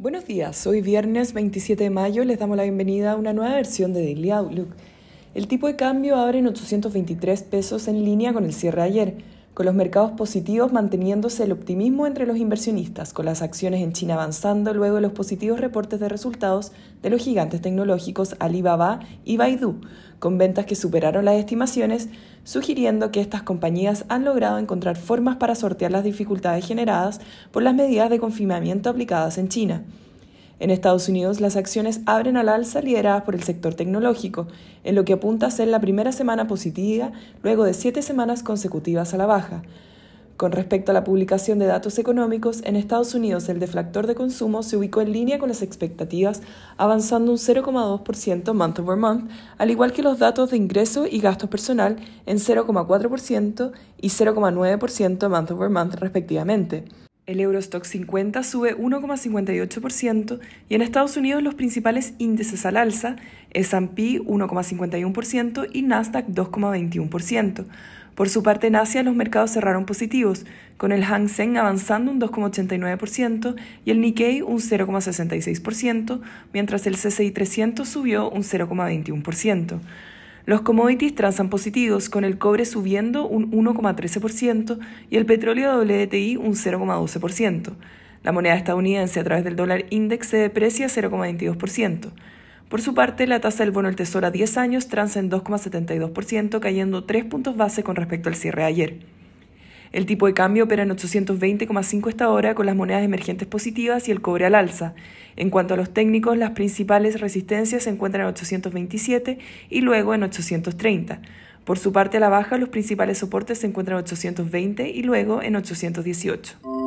Buenos días, hoy viernes 27 de mayo les damos la bienvenida a una nueva versión de Daily Outlook. El tipo de cambio abre en 823 pesos en línea con el cierre ayer, con los mercados positivos manteniéndose el optimismo entre los inversionistas, con las acciones en China avanzando luego de los positivos reportes de resultados de los gigantes tecnológicos Alibaba y Baidu, con ventas que superaron las estimaciones, sugiriendo que estas compañías han logrado encontrar formas para sortear las dificultades generadas por las medidas de confinamiento aplicadas en China. En Estados Unidos, las acciones abren al alza lideradas por el sector tecnológico, en lo que apunta a ser la primera semana positiva luego de siete semanas consecutivas a la baja. Con respecto a la publicación de datos económicos, en Estados Unidos el deflactor de consumo se ubicó en línea con las expectativas, avanzando un 0,2% month over month, al igual que los datos de ingreso y gasto personal en 0,4% y 0,9% month over month respectivamente. El Eurostock 50 sube 1,58% y en Estados Unidos los principales índices al alza, S&P 1,51% y Nasdaq 2,21%. Por su parte en Asia los mercados cerraron positivos, con el Hang Seng avanzando un 2,89% y el Nikkei un 0,66%, mientras el CCI 300 subió un 0,21%. Los commodities transan positivos, con el cobre subiendo un 1,13% y el petróleo WTI un 0,12%. La moneda estadounidense a través del dólar index se deprecia 0,22%. Por su parte, la tasa del bono del Tesoro a 10 años transa en 2,72%, cayendo 3 puntos base con respecto al cierre de ayer. El tipo de cambio opera en 820,5 esta hora con las monedas emergentes positivas y el cobre al alza. En cuanto a los técnicos, las principales resistencias se encuentran en 827 y luego en 830. Por su parte a la baja, los principales soportes se encuentran en 820 y luego en 818.